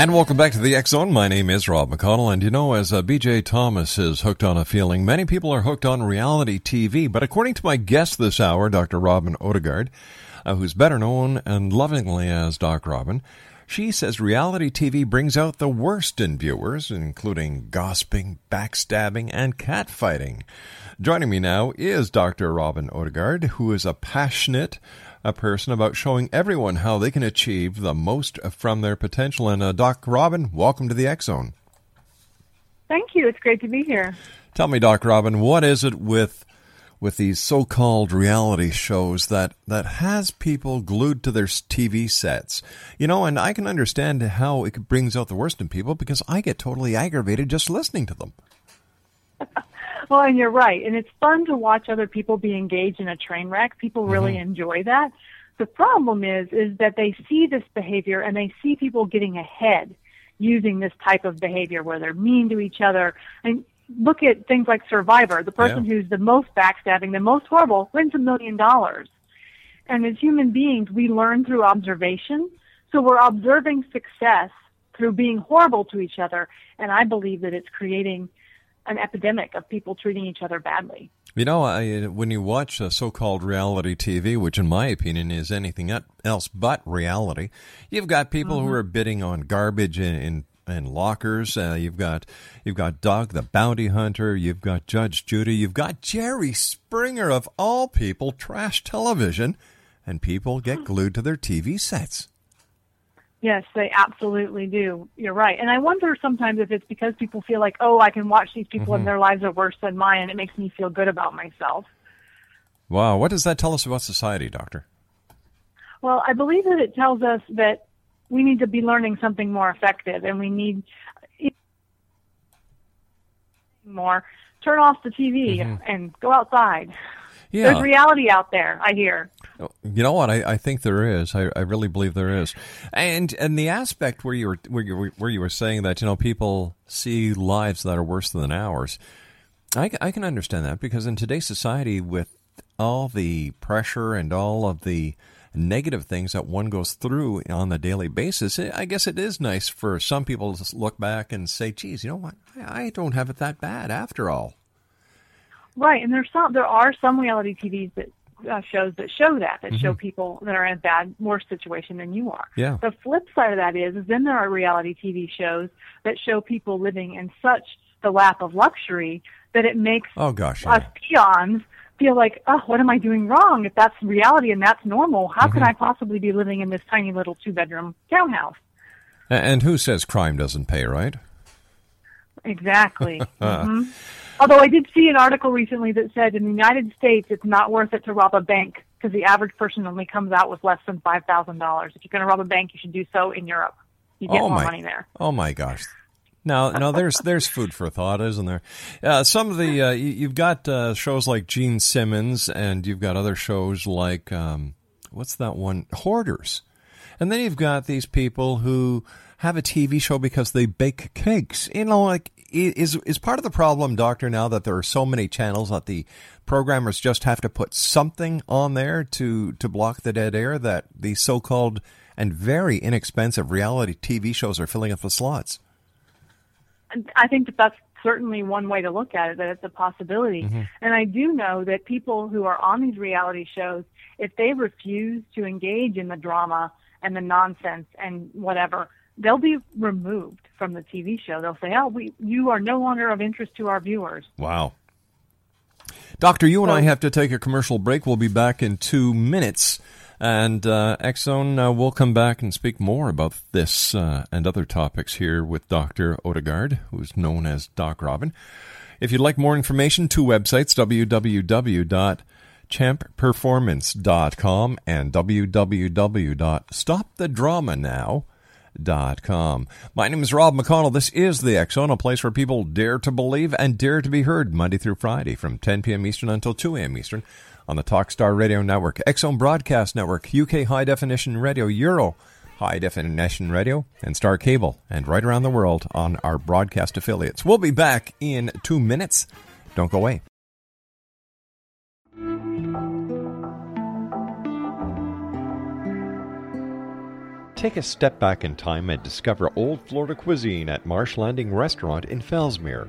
And welcome back to the Zone. My name is Rob McConnell, and you know, as uh, BJ Thomas is hooked on a feeling, many people are hooked on reality TV. But according to my guest this hour, Dr. Robyn Odegaard, uh, who's better known and lovingly as Doc Robyn, she says reality TV brings out the worst in viewers, including gossiping, backstabbing, and catfighting. Joining me now is Dr. Robyn Odegaard, who is a passionate a person about showing everyone how they can achieve the most from their potential. And uh, Doc Robyn, welcome to the X Zone. Thank you. It's great to be here. Tell me, Doc Robyn, what is it with with these so-called reality shows that that has people glued to their TV sets? You know, and I can understand how it brings out the worst in people because I get totally aggravated just listening to them. Well, and you're right. And it's fun to watch other people be engaged in a train wreck. People really Mm-hmm. enjoy that. The problem is, is that they see this behavior and they see people getting ahead using this type of behavior where they're mean to each other. And look at things like Survivor. The person Yeah. who's the most backstabbing, the most horrible, wins a million dollars. And as human beings, we learn through observation. So we're observing success through being horrible to each other. And I believe that it's creating an epidemic of people treating each other badly. You know, I, when you watch so-called reality TV, which in my opinion is anything else but reality, you've got people who mm-hmm. are bidding on garbage and, in, in lockers. Uh, you've got you've got Dog the bounty hunter. You've got Judge Judy. You've got Jerry Springer of all people, trash television, and people get glued to their TV sets. Yes, they absolutely do. You're right. And I wonder sometimes if it's because people feel like, oh, I can watch these people and their lives are worse than mine, and it makes me feel good about myself. Wow, what does that tell us about society, Doctor? Well, I believe that it tells us that we need to be learning something more effective, and we need more. Turn off the TV mm-hmm. and go outside. Yeah. There's reality out there. I hear. Oh, you know what? I, I think there is. I, I really believe there is. And and the aspect where you were where you were, where you were saying that you know people see lives that are worse than ours. I, I can understand that because in today's society, with all the pressure and all of the negative things that one goes through on a daily basis, I guess it is nice for some people to look back and say, "Geez, you know what? I, don't have it that bad after all." Right, and there's some there are some reality TVs that uh, shows that show that that show people that are in a bad worse situation than you are. Yeah. The flip side of that is, is then there are reality TV shows that show people living in such the lap of luxury that it makes Oh gosh, us yeah. peons feel like, oh, what am I doing wrong? If that's reality and that's normal, how Mm-hmm. could I possibly be living in this tiny little two bedroom townhouse? And who says crime doesn't pay, right? Exactly. hmm Although I did see an article recently that said in the United States it's not worth it to rob a bank because the average person only comes out with less than five thousand dollars. If you're going to rob a bank, you should do so in Europe. You get oh more my, money there. Oh my gosh. Now, now there's there's food for thought, isn't there? Uh, some of the uh, you, you've got uh, shows like Gene Simmons, and you've got other shows like um, what's that one, Hoarders, and then you've got these people who have a TV show because they bake cakes. You know, like is is part of the problem, Doctor, now that there are so many channels that the programmers just have to put something on there to to block the dead air that the so-called and very inexpensive reality TV shows are filling up the slots. I think that that's certainly one way to look at it, that it's a possibility. Mm-hmm. And I do know that people who are on these reality shows, if they refuse to engage in the drama and the nonsense and whatever, they'll be removed from the TV show. They'll say, "Oh, we you are no longer of interest to our viewers." Wow. Doctor, you and I have to take a commercial break. We'll be back in two minutes. And uh, X Zone uh, will come back and speak more about this uh, and other topics here with Dr. Odegaard, who's known as Doc Robyn. If you'd like more information, two websites www.champperformance.com and www.stopthedramanow.com. My name is Rob McConnell. This is the X Zone, a place where people dare to believe and dare to be heard Monday through Friday from 10 p.m. Eastern until 2 a.m. Eastern on the Talkstar Radio Network, Zone Broadcast Network, UK High Definition Radio, Euro High Definition Radio, and Star Cable, and right around the world on our broadcast affiliates. We'll be back in two minutes. Don't go away. Take a step back in time and discover old Florida cuisine at Marsh Landing Restaurant in Fellsmere.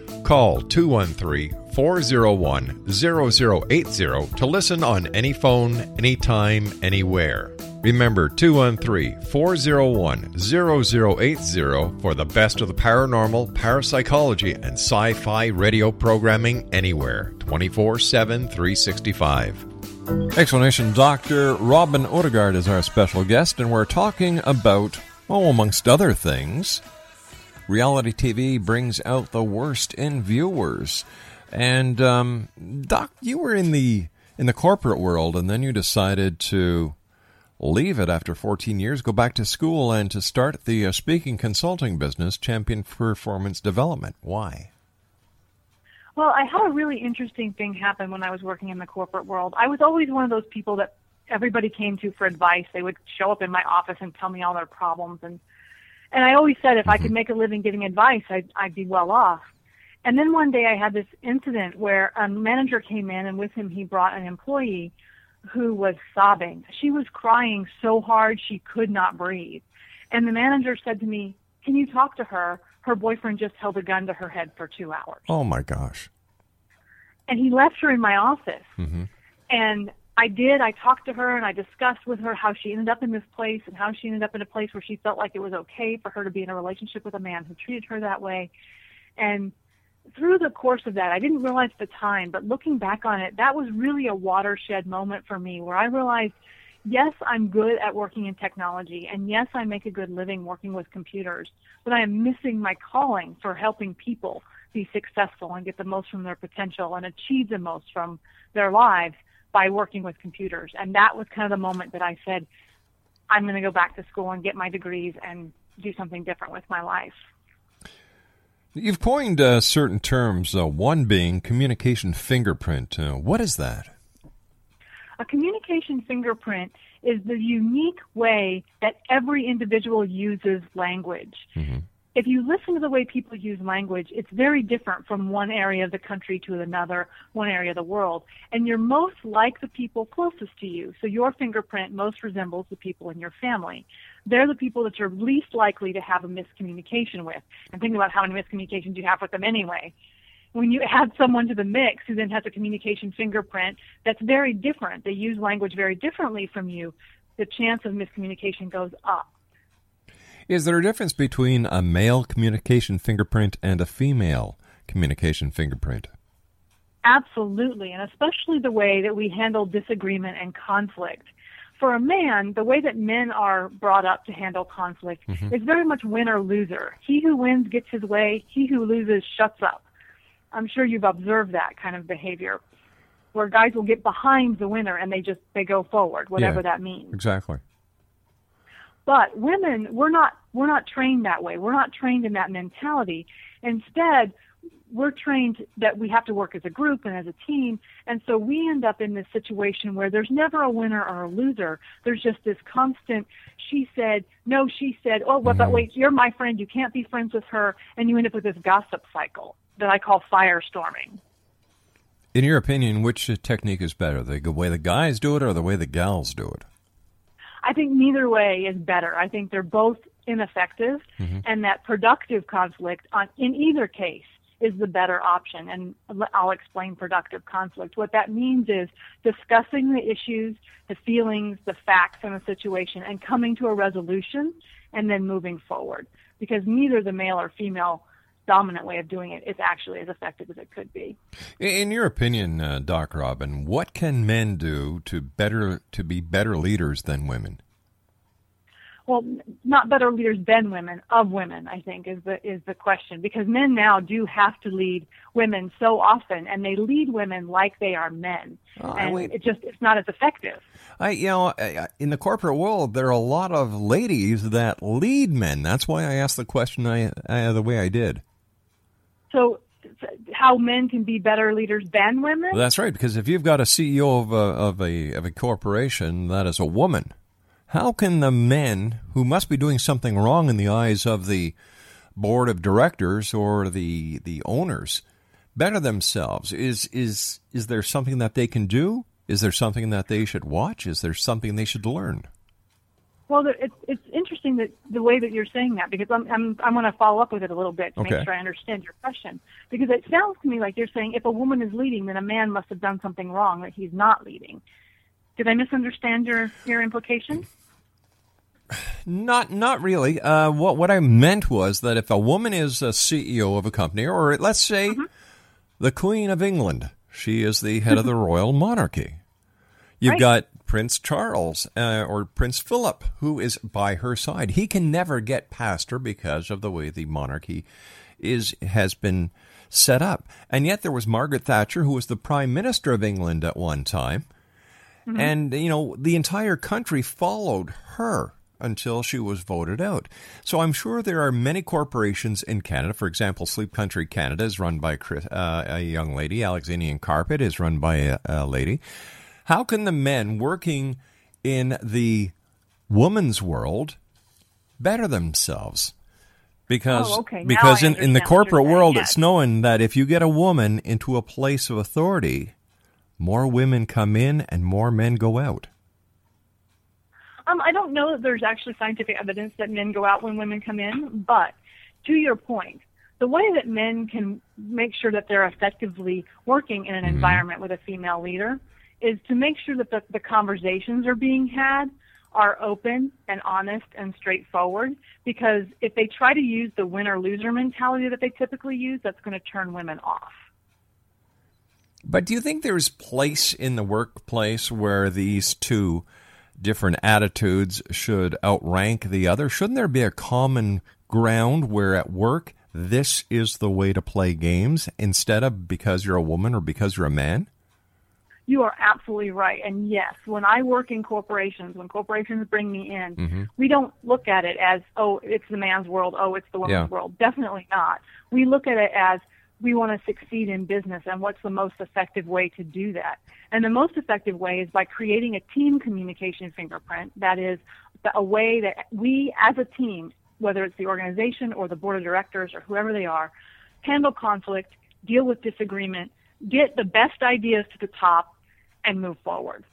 Call 213 401 0080 to listen on any phone, anytime, anywhere. Remember 213 401 0080 for the best of the paranormal, parapsychology, and sci fi radio programming anywhere 24 7 365. Explanation Dr. Robyn Odegaard is our special guest, and we're talking about, well, amongst other things, reality TV brings out the worst in viewers. And um, Doc, you were in the in the corporate world, and then you decided to leave it after 14 years, go back to school, and to start the uh, speaking consulting business, Champion Performance Development. Why? Well, I had a really interesting thing happen when I was working in the corporate world. I was always one of those people that everybody came to for advice. They would show up in my office and tell me all their problems and and I always said if I could mm-hmm. make a living giving advice, I'd, I'd be well off. And then one day I had this incident where a manager came in and with him he brought an employee who was sobbing. She was crying so hard she could not breathe. And the manager said to me, Can you talk to her? Her boyfriend just held a gun to her head for two hours. Oh my gosh. And he left her in my office. Mm-hmm. And I did. I talked to her and I discussed with her how she ended up in this place and how she ended up in a place where she felt like it was okay for her to be in a relationship with a man who treated her that way. And through the course of that, I didn't realize at the time, but looking back on it, that was really a watershed moment for me where I realized, yes, I'm good at working in technology and yes, I make a good living working with computers, but I am missing my calling for helping people be successful and get the most from their potential and achieve the most from their lives by working with computers. And that was kind of the moment that I said, I'm going to go back to school and get my degrees and do something different with my life. You've coined uh, certain terms, uh, one being communication fingerprint. Uh, what is that? A communication fingerprint is the unique way that every individual uses language. Mm-hmm if you listen to the way people use language, it's very different from one area of the country to another, one area of the world. And you're most like the people closest to you. So your fingerprint most resembles the people in your family. They're the people that you're least likely to have a miscommunication with. And think about how many miscommunications you have with them anyway. When you add someone to the mix who then has a communication fingerprint that's very different, they use language very differently from you, the chance of miscommunication goes up. Is there a difference between a male communication fingerprint and a female communication fingerprint? Absolutely, and especially the way that we handle disagreement and conflict. For a man, the way that men are brought up to handle conflict Mm-hmm. is very much win or loser. He who wins gets his way, he who loses shuts up. I'm sure you've observed that kind of behavior where guys will get behind the winner and they just they go forward, whatever Yeah. that means. Exactly. But women, we're not we're not trained that way. We're not trained in that mentality. Instead, we're trained that we have to work as a group and as a team, and so we end up in this situation where there's never a winner or a loser. There's just this constant she said, no, she said, oh, but, but wait, you're my friend, you can't be friends with her, and you end up with this gossip cycle that I call firestorming. In your opinion, which technique is better, the way the guys do it or the way the gals do it? I think neither way is better. I think they're both ineffective, mm-hmm. and that productive conflict on, in either case is the better option. And I'll explain productive conflict. What that means is discussing the issues, the feelings, the facts in a situation, and coming to a resolution, and then moving forward. Because neither the male or female dominant way of doing it is actually as effective as it could be. In your opinion, uh, Doc Robyn, what can men do to better to be better leaders than women? well, not better leaders than women, of women, I think is the is the question because men now do have to lead women so often, and they lead women like they are men, Oh, and wait. it just it's not as effective. I, you know, in the corporate world, there are a lot of ladies that lead men. That's why I asked the question I, I the way I did. So, how men can be better leaders than women? That's right, because if you've got a CEO of a, of a of a corporation that is a woman, how can the men who must be doing something wrong in the eyes of the board of directors or the the owners better themselves? Is is is there something that they can do? Is there something that they should watch? Is there something they should learn? Well, it's it's interesting that the way that you're saying that because I'm I'm I want to follow up with it a little bit to Okay. make sure I understand your question because it sounds to me like you're saying if a woman is leading, then a man must have done something wrong that he's not leading. Did I misunderstand your your implication? Not, not really. Uh, what what I meant was that if a woman is a CEO of a company, or let's say the Queen of England, she is the head of the royal monarchy. You've Right. got Prince Charles uh, or Prince Philip, who is by her side. He can never get past her because of the way the monarchy is has been set up. And yet there was Margaret Thatcher, who was the Prime Minister of England at one time. And, you know, the entire country followed her until she was voted out. So I'm sure there are many corporations in Canada. For example, Sleep Country Canada is run by Chris, uh, a young lady. Alexanian Carpet is run by a, a lady. How can the men working in the woman's world better themselves? Because Oh, okay. Because in, in the understand what you're corporate world, yes. it's known that if you get a woman into a place of authority, more women come in and more men go out. Um, I don't know that there's actually scientific evidence that men go out when women come in, but to your point, the way that men can make sure that they're effectively working in an environment with a female leader is to make sure that the, the conversations are being had are open and honest and straightforward because if they try to use the winner loser mentality that they typically use, that's going to turn women off. But do you think there's place in the workplace where these two different attitudes should outrank the other? Shouldn't there be a common ground where at work this is the way to play games instead of because you're a woman or because you're a man? You are absolutely right. And yes, when I work in corporations, when corporations bring me in, mm-hmm. we don't look at it as, oh, it's the man's world, oh, it's the woman's Yeah. world. Definitely not. We look at it as we want to succeed in business and what's the most effective way to do that. And the most effective way is by creating a team communication fingerprint that is a way that we as a team, whether it's the organization or the board of directors or whoever they are, handle conflict, deal with disagreement, get the best ideas to the top, and move forward.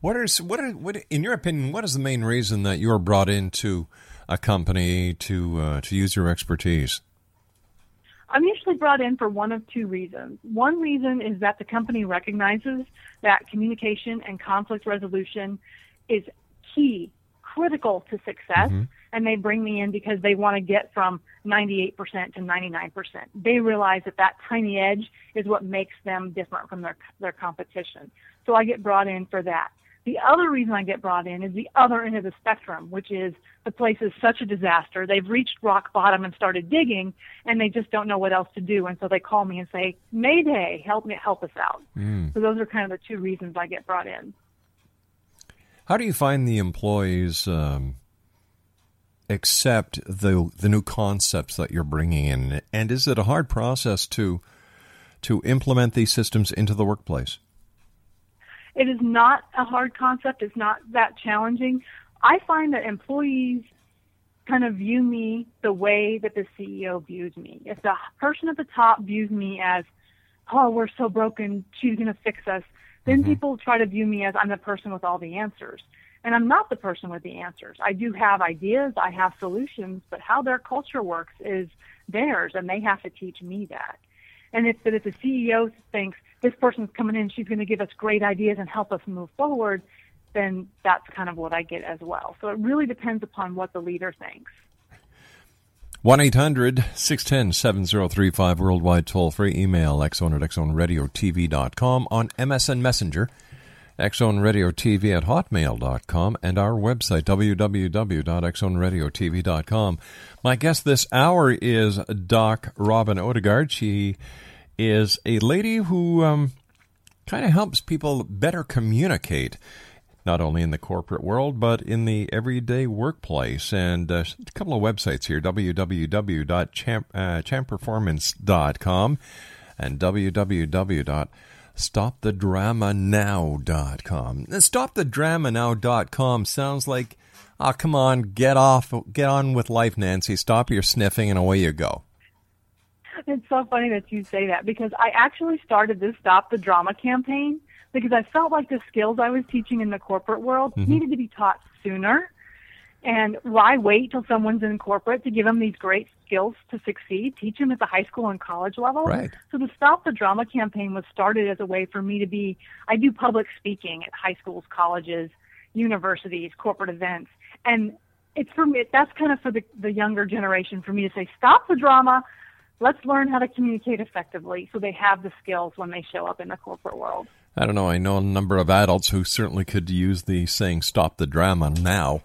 What is what are what in your opinion? What is the main reason that you're brought into a company to uh, to use your expertise? I'm usually brought in for one of two reasons. One reason is that the company recognizes that communication and conflict resolution is key, critical to success. And they bring me in because they want to get from 98% to 99%. They realize that that tiny edge is what makes them different from their, their competition. So I get brought in for that. The other reason I get brought in is the other end of the spectrum, which is the place is such a disaster. They've reached rock bottom and started digging, and they just don't know what else to do. And so they call me and say, "Mayday, help me, help us out." So those are kind of the two reasons I get brought in. How do you find the employees um, accept the the new concepts that you're bringing in, and is it a hard process to to implement these systems into the workplace? It is not a hard concept. It's not that challenging. I find that employees kind of view me the way that the CEO views me. If the person at the top views me as, oh, we're so broken, she's going to fix us, then mm-hmm. people try to view me as I'm the person with all the answers. And I'm not the person with the answers. I do have ideas, I have solutions, but how their culture works is theirs, and they have to teach me that. And if, if the CEO thinks this person's coming in, she's going to give us great ideas and help us move forward, then that's kind of what I get as well. So it really depends upon what the leader thinks. 1 800 610 7035 worldwide toll free email xzone at xzoneradiotv.com on MSN Messenger, xzoneradiotv at hotmail.com, and our website www.xzoneradiotv.com. My guest this hour is Doc Robyn Odegaard. She is a lady who um, kind of helps people better communicate not only in the corporate world, but in the everyday workplace. And uh, a couple of websites here www.champperformance.com and www.stopthedramanow.com. Stopthedramanow.com StopTheDramaNow.com sounds like, oh, come on, get off, get on with life, Nancy. Stop your sniffing, and away you go. It's so funny that you say that because I actually started this Stop the Drama campaign because I felt like the skills I was teaching in the corporate world mm-hmm. needed to be taught sooner. And why wait till someone's in corporate to give them these great skills to succeed? Teach them at the high school and college level. Right. So the Stop the Drama campaign was started as a way for me to be, I do public speaking at high schools, colleges, universities, corporate events. And it's for me, that's kind of for the, the younger generation for me to say, stop the drama. Let's learn how to communicate effectively so they have the skills when they show up in the corporate world. I don't know. I know a number of adults who certainly could use the saying "stop the drama" now.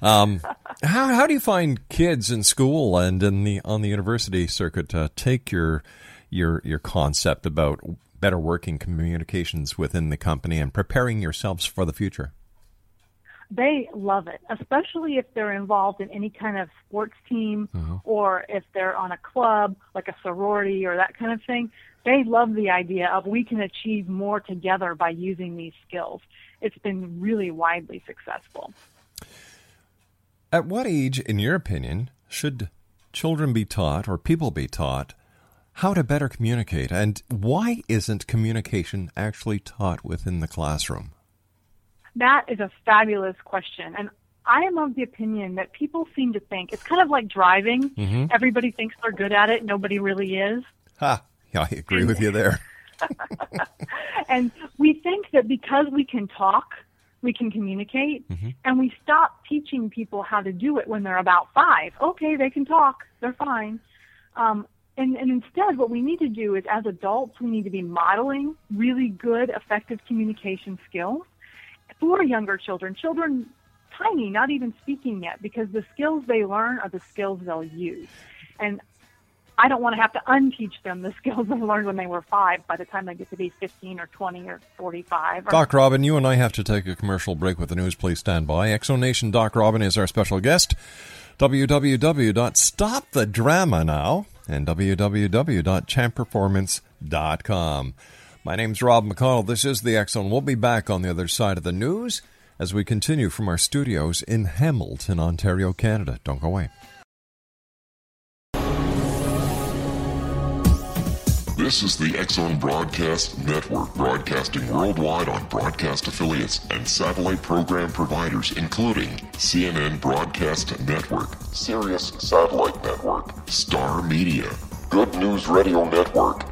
Um, how how do you find kids in school and in the on the university circuit to take your your your concept about better working communications within the company and preparing yourselves for the future? They love it, especially if they're involved in any kind of sports team uh-huh. or if they're on a club like a sorority or that kind of thing. They love the idea of we can achieve more together by using these skills. It's been really widely successful. At what age, in your opinion, should children be taught or people be taught how to better communicate? And why isn't communication actually taught within the classroom? That is a fabulous question. And I am of the opinion that people seem to think it's kind of like driving. Everybody thinks they're good at it, nobody really is. Ha! Yeah, I agree with you there. And we think that because we can talk, we can communicate, and we stop teaching people how to do it when they're about five. Okay, they can talk, they're fine. Um, and, and instead, what we need to do is, as adults, we need to be modeling really good, effective communication skills for younger children, children tiny, not even speaking yet, because the skills they learn are the skills they'll use. And I don't want to have to unteach them the skills they learned when they were five by the time they get to be 15 or 20 or 45. Or, Doc Robyn, you and I have to take a commercial break with the news. Please stand by. Exonation Doc Robyn is our special guest. www.stopthedrama now and www.champperformance.com. My name's Rob McConnell. This is the X Zone. We'll be back on the other side of the news as we continue from our studios in Hamilton, Ontario, Canada. Don't go away. This is the X Zone Broadcast Network, broadcasting worldwide on broadcast affiliates and satellite program providers, including CNN Broadcast Network, Sirius Satellite Network, Star Media, Good News Radio Network,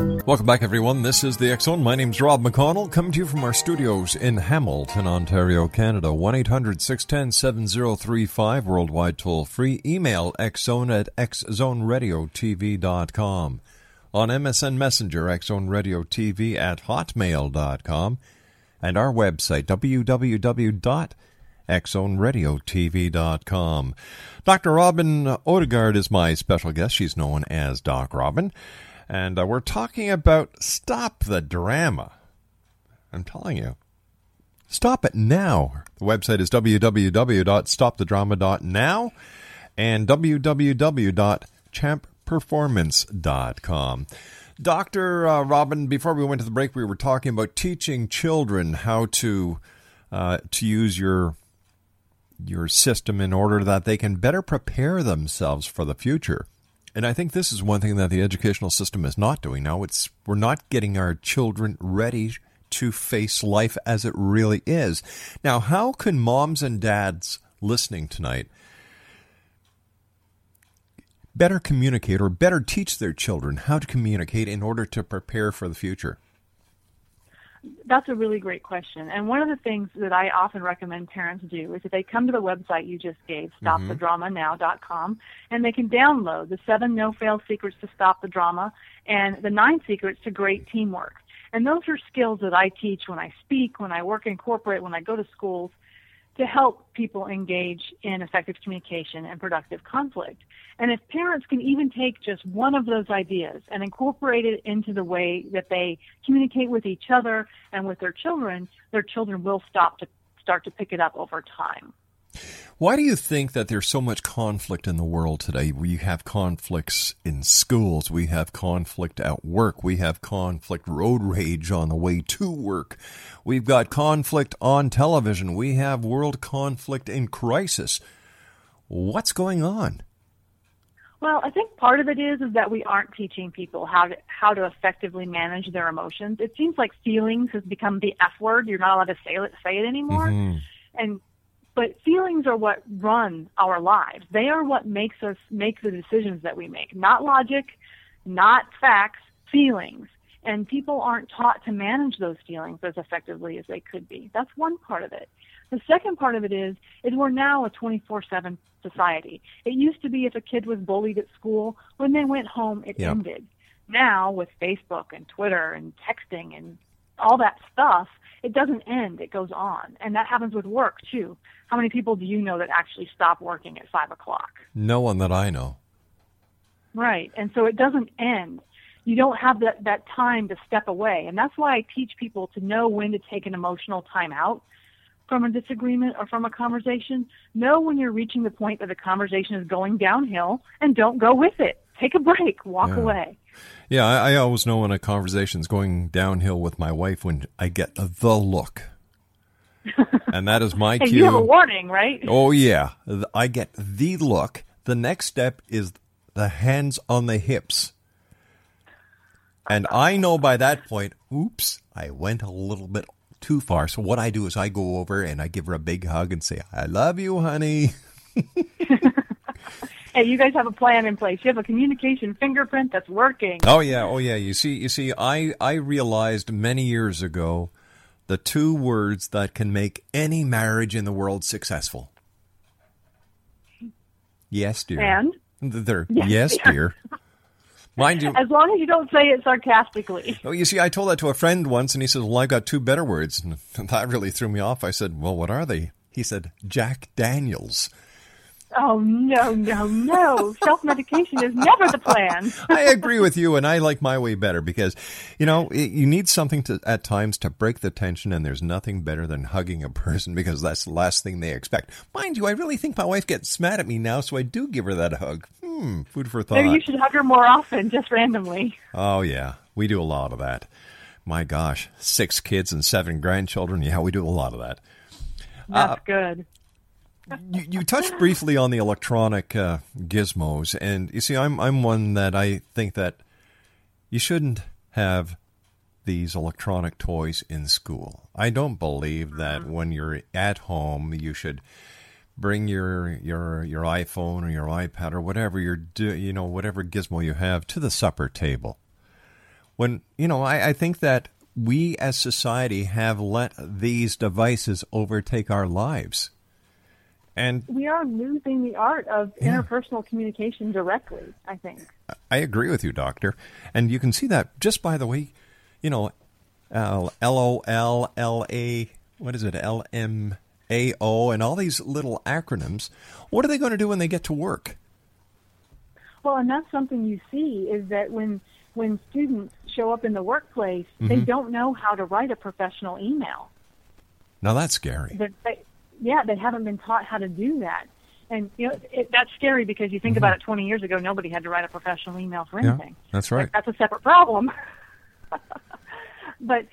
Welcome back, everyone. This is the Zone. My name's Rob McConnell, coming to you from our studios in Hamilton, Ontario, Canada. 1 800 610 7035, worldwide toll free. Email xzone at xzoneradiotv.com. On MSN Messenger, xzoneradiotv at hotmail.com. And our website, www.xzoneradiotv.com. Dr. Robyn Odegaard is my special guest. She's known as Doc Robyn. And uh, we're talking about Stop the Drama. I'm telling you. Stop it now. The website is www.stopthedrama.now and www.champperformance.com. Dr. Uh, Robyn, before we went to the break, we were talking about teaching children how to uh, to use your your system in order that they can better prepare themselves for the future. And I think this is one thing that the educational system is not doing now. It's we're not getting our children ready to face life as it really is. Now, how can moms and dads listening tonight better communicate or better teach their children how to communicate in order to prepare for the future? That's a really great question. And one of the things that I often recommend parents do is that they come to the website you just gave, mm-hmm. stopthedramanow.com, and they can download the seven no fail secrets to stop the drama and the nine secrets to great teamwork. And those are skills that I teach when I speak, when I work in corporate, when I go to schools to help people engage in effective communication and productive conflict. And if parents can even take just one of those ideas and incorporate it into the way that they communicate with each other and with their children, their children will stop to start to pick it up over time. Why do you think that there's so much conflict in the world today? We have conflicts in schools, we have conflict at work, we have conflict road rage on the way to work, we've got conflict on television, we have world conflict in crisis. What's going on? Well, I think part of it is is that we aren't teaching people how to how to effectively manage their emotions. It seems like feelings has become the F word. You're not allowed to say it say it anymore. Mm-hmm. And but feelings are what run our lives. They are what makes us make the decisions that we make. Not logic, not facts, feelings. And people aren't taught to manage those feelings as effectively as they could be. That's one part of it. The second part of it is is we're now a 24/7 society. It used to be if a kid was bullied at school, when they went home it yep. ended. Now with Facebook and Twitter and texting and all that stuff, it doesn't end. It goes on, and that happens with work too. How many people do you know that actually stop working at five o'clock? No one that I know. Right, and so it doesn't end. You don't have that that time to step away, and that's why I teach people to know when to take an emotional time out from a disagreement or from a conversation. Know when you're reaching the point that the conversation is going downhill, and don't go with it. Take a break, walk yeah. away. Yeah, I, I always know when a conversation's going downhill with my wife when I get the look. and that is my hey, cue. You have a warning, right? Oh yeah, I get the look. The next step is the hands on the hips. And I know by that point, oops, I went a little bit too far. So what I do is I go over and I give her a big hug and say, "I love you, honey." hey, you guys have a plan in place. You have a communication fingerprint that's working. Oh yeah, oh yeah. You see, you see, I I realized many years ago the two words that can make any marriage in the world successful. Yes, dear. And They're, Yes, yes, dear. Mind you, as long as you don't say it sarcastically. Oh, you see, I told that to a friend once, and he says, "Well, I got two better words," and that really threw me off. I said, "Well, what are they?" He said, "Jack Daniels." Oh no, no, no! Self medication is never the plan. I agree with you, and I like my way better because, you know, you need something to at times to break the tension, and there's nothing better than hugging a person because that's the last thing they expect. Mind you, I really think my wife gets mad at me now, so I do give her that hug. Hmm, food for thought. Maybe you should hug her more often, just randomly. Oh yeah, we do a lot of that. My gosh, six kids and seven grandchildren. Yeah, we do a lot of that. That's good. You, you touched briefly on the electronic uh, gizmos, and you see, I'm I'm one that I think that you shouldn't have these electronic toys in school. I don't believe that when you're at home, you should bring your your your iPhone or your iPad or whatever you're do you know whatever gizmo you have to the supper table. When you know, I, I think that we as society have let these devices overtake our lives. And We are losing the art of Yeah. interpersonal communication directly. I think. I agree with you, Doctor. And you can see that just by the way, you know, L O L L A, what is it, L M A O, and all these little acronyms. What are they going to do when they get to work? Well, and that's something you see is that when when students show up in the workplace, they mm-hmm. don't know how to write a professional email. Now that's scary. They, yeah, they haven't been taught how to do that. And you know it, that's scary because you think mm-hmm. about it. Twenty years ago, nobody had to write a professional email for Yeah, anything. that's right. That's a separate problem. but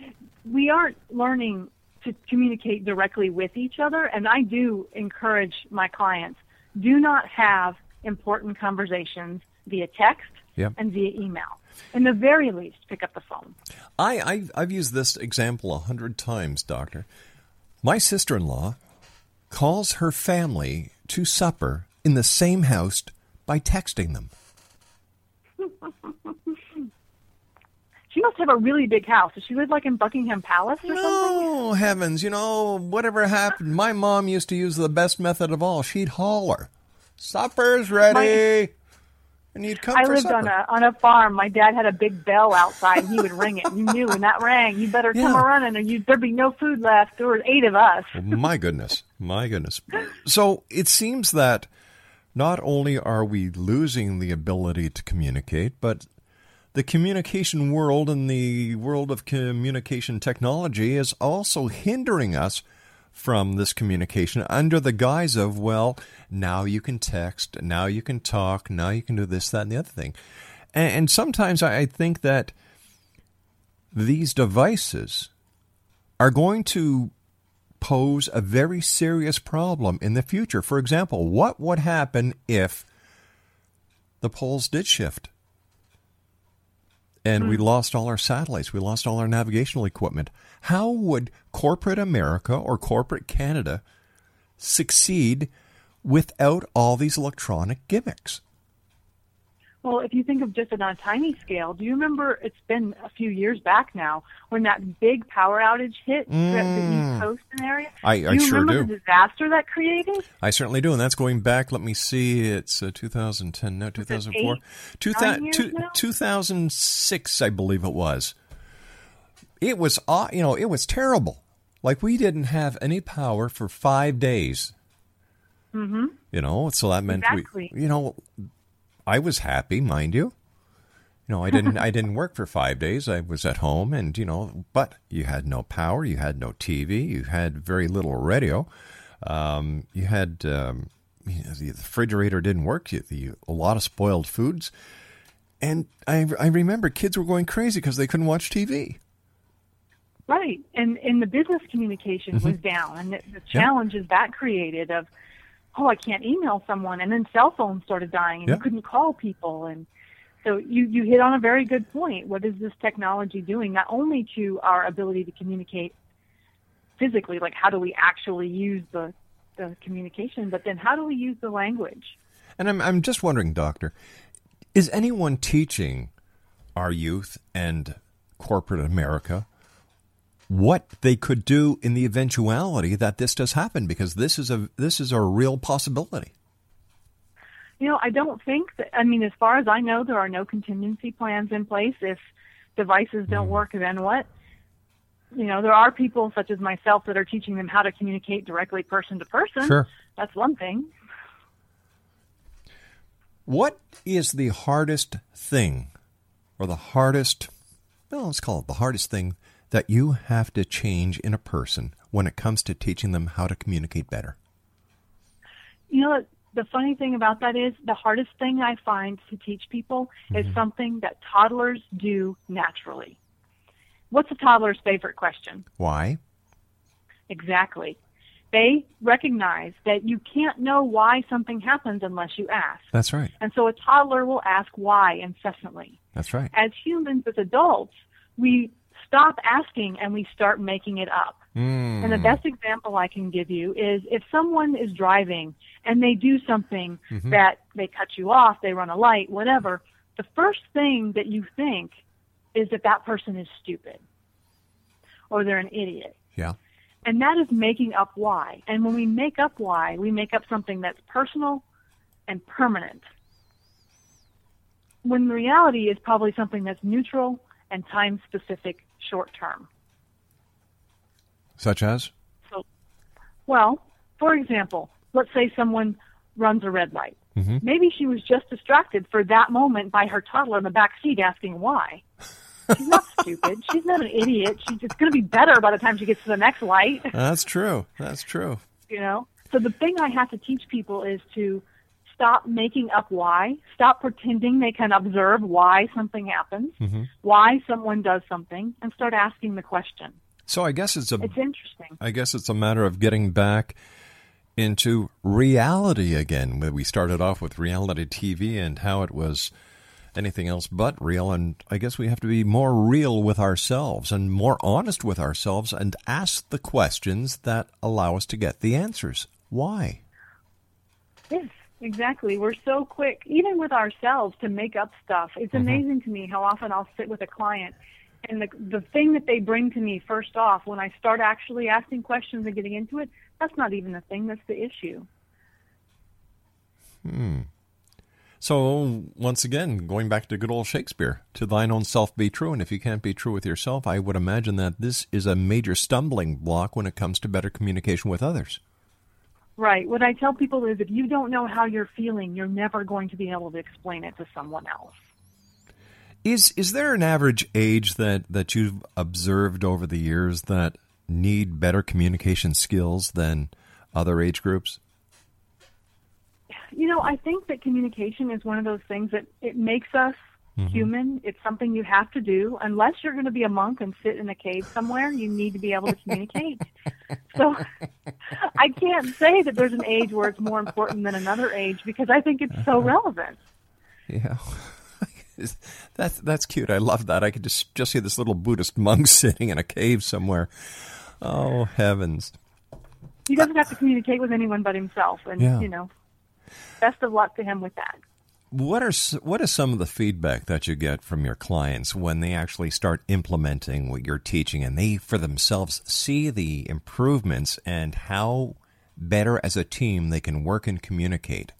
we aren't learning to communicate directly with each other. And I do encourage my clients do not have important conversations via text Yep. and via email. In the very least, pick up the phone. I, I I've used this example a hundred times, Doctor. My sister-in-law calls her family to supper in the same house by texting them. She must have a really big house. Does she live like in Buckingham Palace or something? Oh, heavens, you know, whatever happened, my mom used to use the best method of all. She'd holler, Supper's ready. And you'd come I lived supper. on a on a farm. My dad had a big bell outside, and he would ring it. You knew when that rang, you better come a running, or you there'd be no food left. There were eight of us. Oh, my goodness, my goodness. So it seems that not only are we losing the ability to communicate, but the communication world and the world of communication technology is also hindering us from this communication under the guise of, well, now you can text, now you can talk, now you can do this, that, and the other thing. And, and sometimes I I think that these devices are going to pose a very serious problem in the future. For example, what would happen if the polls did shift? And we hmm. lost all our satellites, we lost all our navigational equipment. How would corporate America or corporate Canada succeed without all these electronic gimmicks? Well, if you think of just on a tiny scale, do you remember? It's been a few years back now when that big power outage hit throughout the East Coast area. Mm. I- I do you sure remember do. the disaster that created? I certainly do, and that's going back. Let me see. It's uh, 2010, no, 2004, eight, Two nine thou- years two- now? 2006, I believe it was. It was, you know, it was terrible. Like we didn't have any power for five days. Mm-hmm. You know, so that meant Exactly. we, you know, I was happy, mind you. You know, I didn't. I didn't work for five days. I was at home, and you know, but you had no power. You had no TV. You had very little radio. Um, you had um, you know, the refrigerator didn't work. You, the, a lot of spoiled foods, and I I remember kids were going crazy because they couldn't watch TV. Right, and and the business communication Mm-hmm. was down, and the, the challenges that created of, oh, I can't email someone, and then cell phones started dying, and Yeah. you couldn't call people, and so you you hit on a very good point. What is this technology doing? Not only to our ability to communicate physically, like how do we actually use the the communication, but then how do we use the language? And I'm I'm just wondering, Doctor, is anyone teaching our youth and corporate America what they could do in the eventuality that this does happen because this is a this is a real possibility. You know, I don't think that. I mean, as far as I know, there are no contingency plans in place if devices don't mm-hmm. work. Then what? You know, there are people such as myself that are teaching them how to communicate directly person to person. Sure. That's one thing. What is the hardest thing, or the hardest, well, let's call it the hardest thing that you have to change in a person when it comes to teaching them how to communicate better? You know, the funny thing about that is the hardest thing I find to teach people is mm-hmm. something that toddlers do naturally. What's a toddler's favorite question? Why? Exactly. They recognize that you can't know why something happens unless you ask. That's right. And so a toddler will ask why incessantly. That's right. As humans, as adults, we stop asking and we start making it up. Mm. And the best example I can give you is if someone is driving and they do something that they cut you off, they run a light, whatever, the first thing that you think is that that person is stupid or they're an idiot. Yeah. And that is making up why. And when we make up why, we make up something that's personal and permanent. When reality is probably something that's neutral and time specific short term. Such as? So, well, for example, let's say someone runs a red light. Mm-hmm. Maybe she was just distracted for that moment by her toddler in the back seat asking why. She's not stupid. She's not an idiot. She's it's going to be better by the time she gets to the next light. That's true. That's true. you know so the thing i have to teach people is to stop making up why stop pretending they can observe why something happens mm-hmm. why someone does something and start asking the question So I guess it's a it's interesting I guess it's a matter of getting back into reality again. We started off with reality TV and how it was anything else but real. And I guess we have to be more real with ourselves and more honest with ourselves and ask the questions that allow us to get the answers. Why? yes exactly we're so quick even with ourselves to make up stuff it's amazing to me how often i'll sit with a client and the the thing that they bring to me first off when i start actually asking questions and getting into it that's not even the thing that's the issue Hmm. So, once again, going back to good old Shakespeare, to thine own self be true. And if you can't be true with yourself, I would imagine that this is a major stumbling block when it comes to better communication with others. Right. What I tell people is if you don't know how you're feeling, you're never going to be able to explain it to someone else. Is is there an average age that, that you've observed over the years that need better communication skills than other age groups? You know, I think that communication is one of those things that it makes us Mm-hmm. human. It's something you have to do. Unless you're going to be a monk and sit in a cave somewhere, you need to be able to communicate. so I can't say that there's an age where it's more important than another age because I think it's so uh-huh. relevant. Yeah. that's that's cute. I love that. I could just just see this little Buddhist monk sitting in a cave somewhere. Oh heavens. He doesn't have to communicate with anyone but himself, and Yeah. you know, best of luck to him with that. What are what is some of the feedback that you get from your clients when they actually start implementing what you're teaching and they for themselves see the improvements and how better as a team they can work and communicate?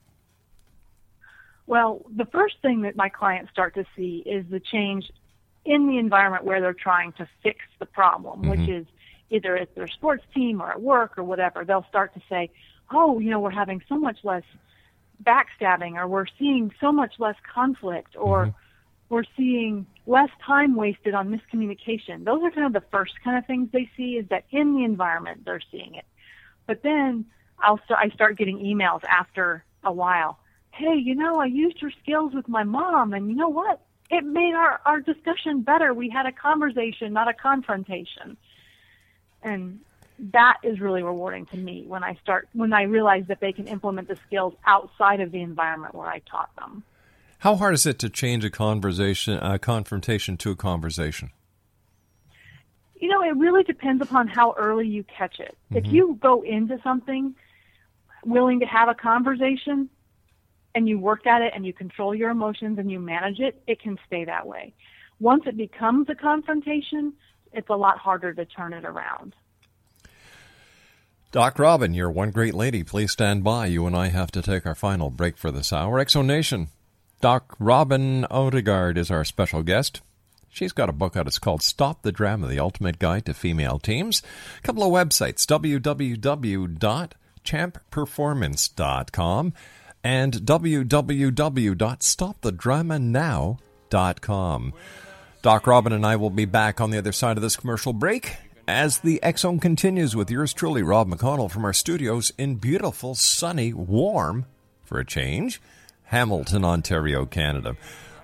Well, the first thing that my clients start to see is the change in the environment where they're trying to fix the problem, which mm-hmm. is either at their sports team or at work or whatever. They'll start to say, oh, you know, we're having so much less backstabbing or we're seeing so much less conflict or mm-hmm. we're seeing less time wasted on miscommunication. Those are kind of the first kind of things they see is that in the environment they're seeing it. But then I'll st- I start getting emails after a while. Hey, you know, I used your skills with my mom, and you know what? It made our our discussion better. We had a conversation, not a confrontation, and that is really rewarding to me when I start when I realize that they can implement the skills outside of the environment where I taught them. How hard is it to change a conversation a confrontation to a conversation? You know, it really depends upon how early you catch it. If mm-hmm. you go into something willing to have a conversation and you work at it and you control your emotions and you manage it, it can stay that way. Once it becomes a confrontation it's a lot harder to turn it around. Doc Robyn, you're one great lady. Please stand by. You and I have to take our final break for this hour. Exonation. Doc Robyn Odegaard is our special guest. She's got a book out. It's called Stop the Drama, The Ultimate Guide to Female Teams. A couple of websites, www.champperformance.com and www.stopthedramanow.com. Doc Robyn and I will be back on the other side of this commercial break as the X Zone continues with yours truly, Rob McConnell, from our studios in beautiful, sunny, warm, for a change, Hamilton, Ontario, Canada.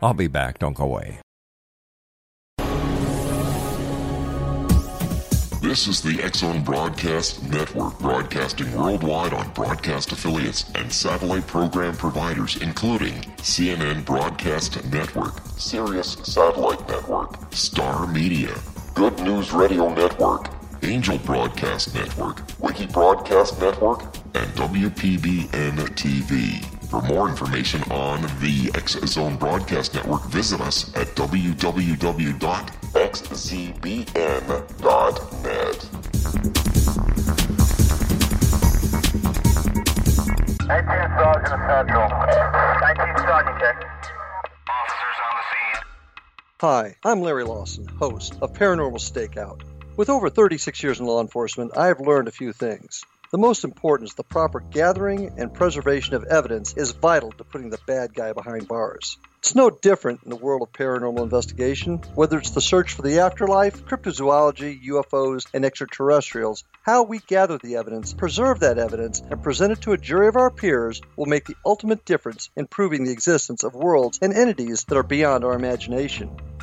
I'll be back. Don't go away. This is the X Zone Broadcast Network, broadcasting worldwide on broadcast affiliates and satellite program providers, including CNN Broadcast Network, Sirius Satellite Network, Star Media, Good News Radio Network, Angel Broadcast Network, Wiki Broadcast Network, and WPBN TV. For more information on the X Zone Broadcast Network, visit us at www.xzbn.net. 19 Sergeant Central. 19 Sergeant, check. Hi, I'm Larry Lawson, host of Paranormal Stakeout. With over 36 years in law enforcement, I have learned a few things. The most important is the proper gathering and preservation of evidence is vital to putting the bad guy behind bars. It's no different in the world of paranormal investigation. Whether it's the search for the afterlife, cryptozoology, UFOs, and extraterrestrials, how we gather the evidence, preserve that evidence, and present it to a jury of our peers will make the ultimate difference in proving the existence of worlds and entities that are beyond our imagination.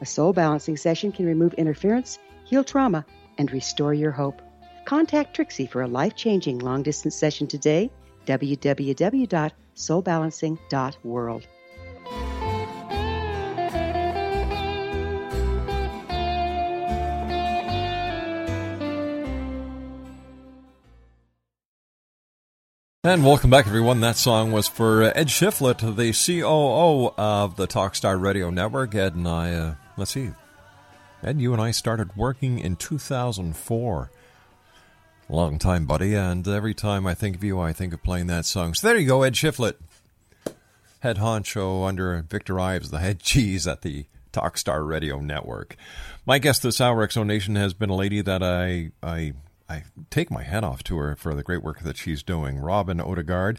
A soul balancing session can remove interference, heal trauma, and restore your hope. Contact Trixie for a life changing long distance session today. www.soulbalancing.world. And welcome back, everyone. That song was for Ed Shiflett, the COO of the Talkstar Radio Network. Ed and I, uh, let's see, Ed, you and I started working in 2004. Long time, buddy, and every time I think of you, I think of playing that song. So there you go, Ed Shiflett, head honcho under Victor Ives, the head cheese at the Talkstar Radio Network. My guest this hour, Exonation, has been a lady that I, I I take my hat off to her for the great work that she's doing. Robyn Odegaard.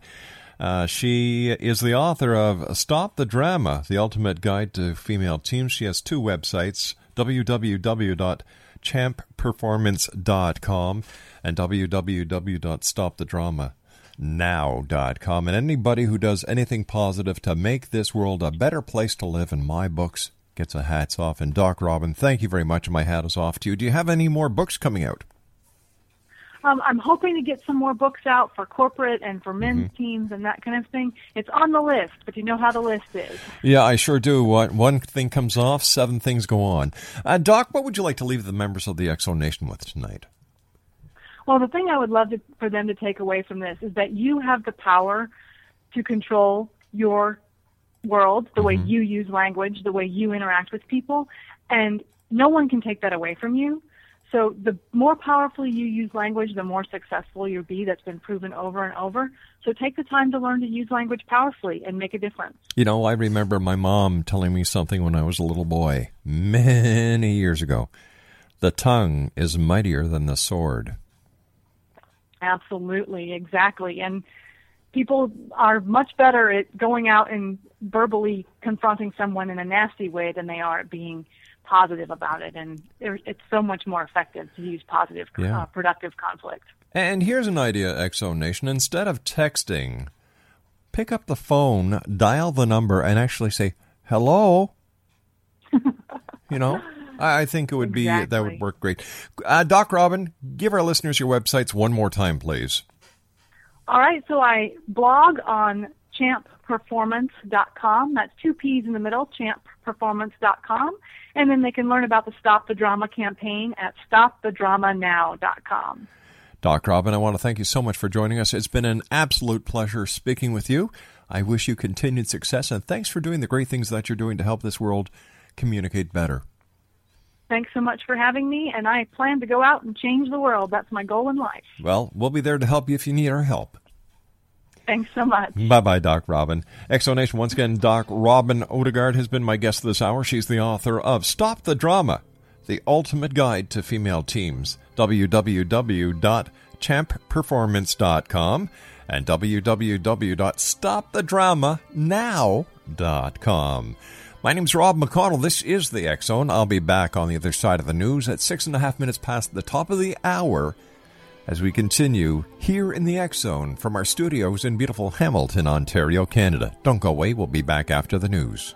Uh, she is the author of Stop the Drama, The Ultimate Guide to Female Teams. She has two websites, www.champperformance.com and www.stopthedrama.now.com. And anybody who does anything positive to make this world a better place to live in my books gets a hats off. And Doc Robyn, thank you very much. My hat is off to you. Do you have any more books coming out? Um, I'm hoping to get some more books out for corporate and for men's Mm-hmm. teams and that kind of thing. It's on the list, but you know how the list is. Yeah, I sure do. One, one thing comes off, seven things go on. Uh, Doc, what would you like to leave the members of the Exo Nation with tonight? Well, the thing I would love to, for them to take away from this is that you have the power to control your world, the way you use language, the way you interact with people, and no one can take that away from you. So the more powerfully you use language, the more successful you'll be. That's been proven over and over. So take the time to learn to use language powerfully and make a difference. You know, I remember my mom telling me something when I was a little boy, many years ago. The tongue is mightier than the sword. Absolutely, exactly. And people are much better at going out and verbally confronting someone in a nasty way than they are at being positive about it. And it's so much more effective to use positive, Yeah. uh, productive conflict. And here's an idea, Exo Nation. Instead of texting, pick up the phone, dial the number, and actually say, hello. you know, I think it would be, that would work great. Uh, Doc Robyn, give our listeners your websites one more time, please. All right, so I blog on champperformance.com. That's two P's in the middle, champperformance.com. And then they can learn about the Stop the Drama campaign at stopthedramanow.com. Doc Robyn, I want to thank you so much for joining us. It's been an absolute pleasure speaking with you. I wish you continued success, and thanks for doing the great things that you're doing to help this world communicate better. Thanks so much for having me, and I plan to go out and change the world. That's my goal in life. Well, we'll be there to help you if you need our help. Thanks so much. Bye bye, Doc Robyn. Exonation, once again, Doc Robyn Odegaard has been my guest this hour. She's the author of Stop the Drama, the ultimate guide to female teams. www.champperformance.com and www.stopthedramanow.com. My name's Rob McConnell. This is the Zone. I'll be back on the other side of the news at six and a half minutes past the top of the hour as we continue here in the X Zone from our studios in beautiful Hamilton, Ontario, Canada. Don't go away. We'll be back after the news.